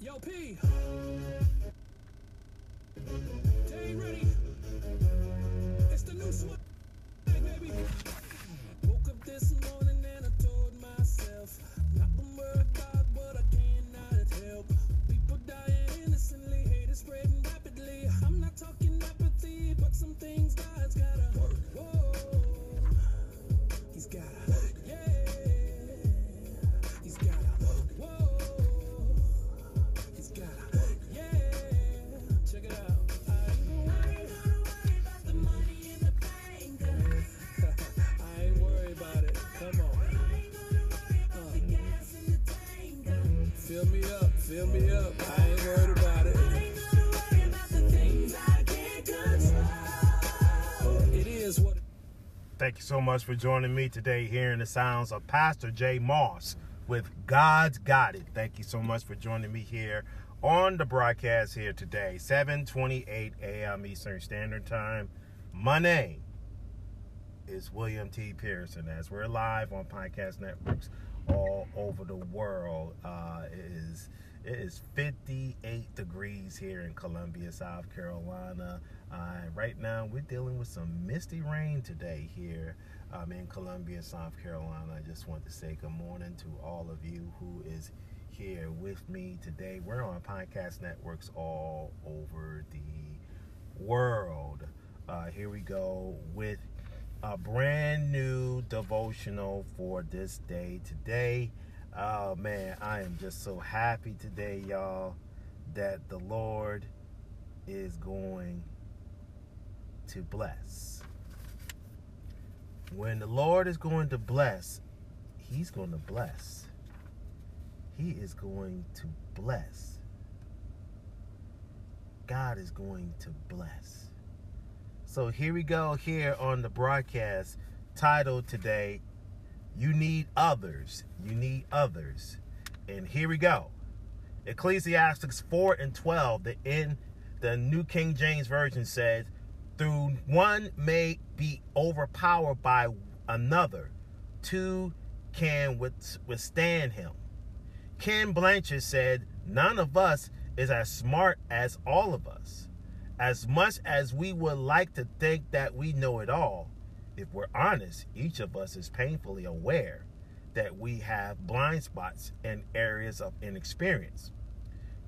Yo, P. Day ready. It's the new swag, Thank you so much for joining me today, hearing the sounds of Pastor Jay Moss with God's Got It. Thank you so much for joining me here on the broadcast here today, 7:28 a.m. Eastern Standard Time. My name is William T. Pearson. As we're live on podcast networks all over the world, uh, is it is 58 degrees here in Columbia, South Carolina. Uh, right now, we're dealing with some misty rain today here um, in Columbia, South Carolina. I just want to say good morning to all of you who is here with me today. We're on podcast networks all over the world. Uh, here we go with a brand new devotional for this day today. Oh man, I am just so happy today, y'all, that the Lord is going to bless. When the Lord is going to bless, He's going to bless. He is going to bless. God is going to bless. So here we go here on the broadcast titled today, You Need Others. You Need Others. And here we go. Ecclesiastes 4 and 12, the in the New King James Version says, through one may be overpowered by another, two can withstand him. Ken Blanchard said, None of us is as smart as all of us. As much as we would like to think that we know it all, if we're honest, each of us is painfully aware that we have blind spots and areas of inexperience.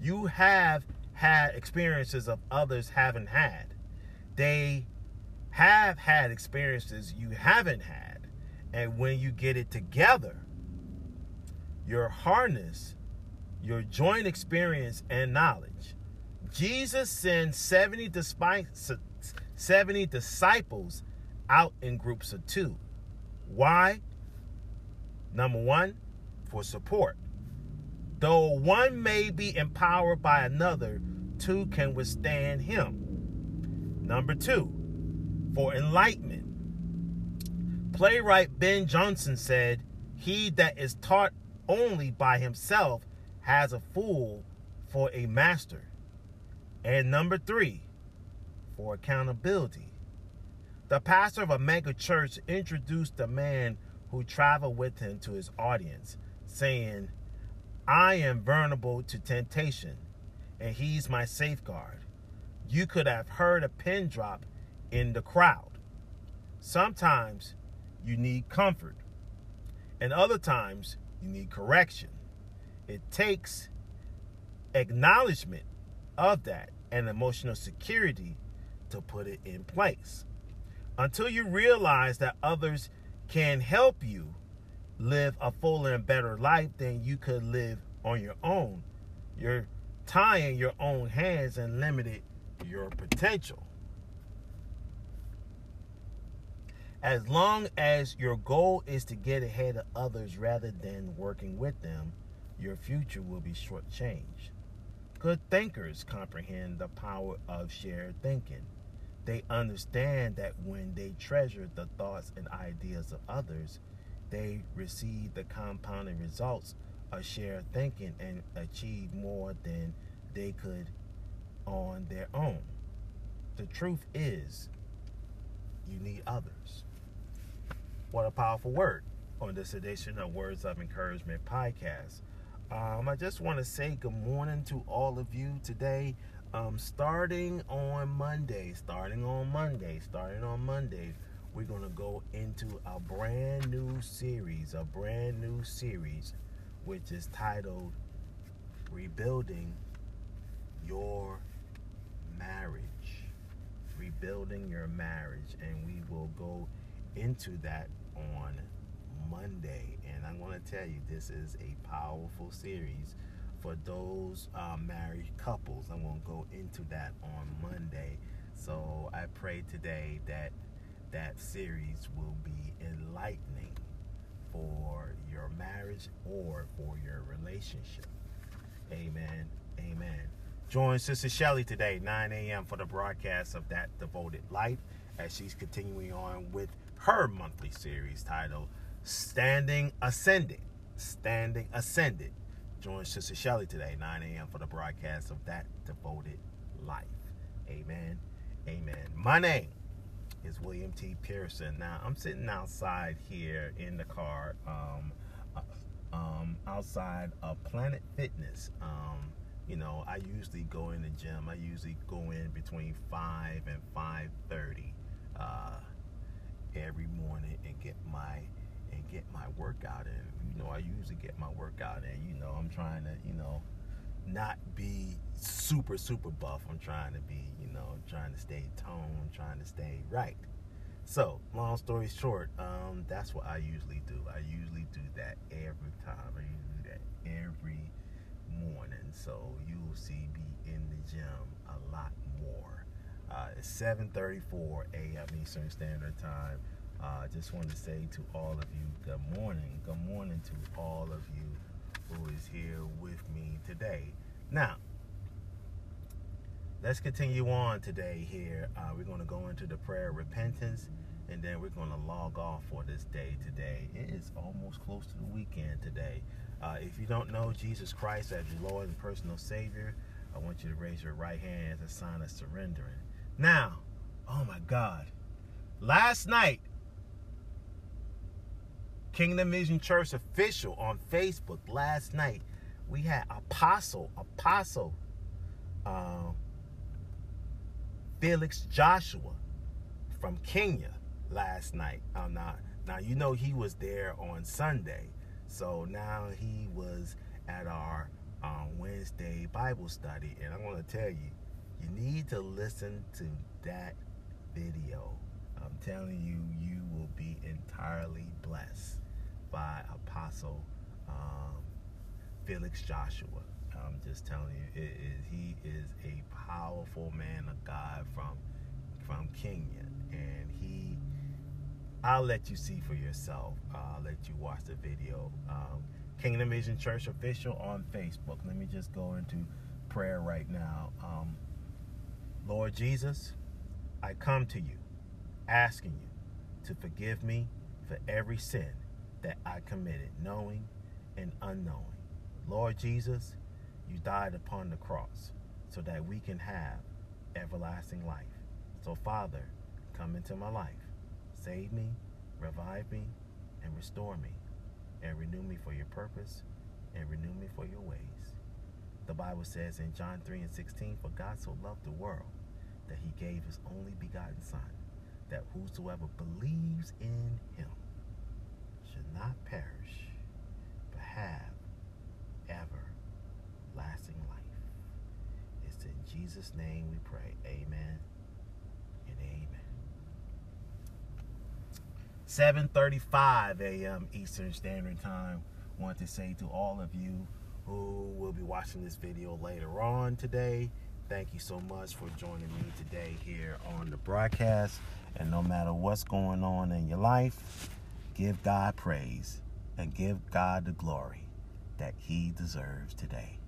You have had experiences of others haven't had. They have had experiences you haven't had. And when you get it together, your harness, your joint experience and knowledge. Jesus sends 70, despite, 70 disciples out in groups of two. Why? Number one, for support. Though one may be empowered by another, two can withstand him. Number two, for enlightenment. Playwright Ben Jonson said, He that is taught only by himself has a fool for a master. And number three, for accountability. The pastor of a mega church introduced the man who traveled with him to his audience, saying, I am vulnerable to temptation, and he's my safeguard. You could have heard a pin drop in the crowd. Sometimes you need comfort, and other times you need correction. It takes acknowledgement of that and emotional security to put it in place. Until you realize that others can help you live a fuller and better life than you could live on your own, you're tying your own hands and limiting your potential. As long as your goal is to get ahead of others rather than working with them, your future will be shortchanged. Good thinkers comprehend the power of shared thinking. They understand that when they treasure the thoughts and ideas of others, they receive the compounding results of shared thinking and achieve more than they could on their own. The truth is, you need others. What a powerful word on this edition of Words of Encouragement podcast. Um, I just want to say good morning to all of you today. Um, starting on Monday, starting on Monday, starting on Monday, we're going to go into a brand new series, a brand new series, which is titled Rebuilding Your Marriage. Rebuilding Your Marriage. And we will go into that on Monday. And I'm going to tell you, this is a powerful series for those uh, married couples. I'm going to go into that on Monday. So I pray today that that series will be enlightening for your marriage or for your relationship. Amen. Amen. Join Sister Shelly today, 9 a.m., for the broadcast of That Devoted Life as she's continuing on with her monthly series titled Standing Ascended. Standing Ascended. Join Sister Shelly today, 9 a.m., for the broadcast of That Devoted Life. Amen. Amen. My name is William T. Pearson. Now, I'm sitting outside here in the car, um, uh, um, outside of Planet Fitness. Um, you know, I usually go in the gym. I usually go in between 5 and 5.30 uh, every morning and get my get my workout in. You know, I usually get my workout in. You know, I'm trying to, you know, not be super super buff. I'm trying to be, you know, trying to stay toned, trying to stay right. So, long story short, um, that's what I usually do. I usually do that every time. I usually do that every morning. So you will see me in the gym a lot more. Uh, it's 7:34 a.m. Eastern Standard Time. I uh, just want to say to all of you, good morning. Good morning to all of you who is here with me today. Now, let's continue on today here. Uh, we're going to go into the prayer of repentance and then we're going to log off for this day today. It is almost close to the weekend today. Uh, if you don't know Jesus Christ as your Lord and personal Savior, I want you to raise your right hand as a sign of surrendering. Now, oh my God, last night, Kingdom Vision Church official on Facebook last night, we had Apostle, Apostle um, Felix Joshua from Kenya last night. Um, now, now you know he was there on Sunday, so now he was at our um, Wednesday Bible study, and I'm going to tell you, you need to listen to that video. I'm telling you, you will be entirely blessed by Apostle um, Felix Joshua. I'm just telling you, he is a powerful man of God from from Kenya, and he. I'll let you see for yourself. I'll let you watch the video. Um, Kingdom Vision Church official on Facebook. Let me just go into prayer right now. Um, Lord Jesus, I come to you asking you to forgive me for every sin that I committed, knowing and unknowing. Lord Jesus, you died upon the cross so that we can have everlasting life. So, Father, come into my life. Save me, revive me, and restore me, and renew me for your purpose, and renew me for your ways. The Bible says in John 3 and 16, For God so loved the world that he gave his only begotten Son, that whosoever believes in him not perish, but have everlasting life. It's in Jesus' name we pray. Amen and amen. 7:35 a.m. Eastern Standard Time. Want to say to all of you who will be watching this video later on today, thank you so much for joining me today here on the broadcast. And no matter what's going on in your life, give God praise and give God the glory that He deserves today.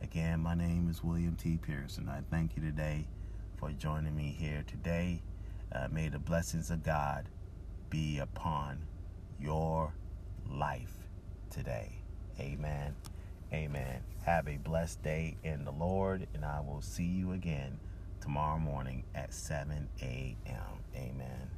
Again, my name is William T. Pearson. I thank you today for joining me here today. Uh, may the blessings of God be upon your life today. Amen. Amen. Have a blessed day in the Lord, and I will see you again tomorrow morning at 7 a.m. Amen.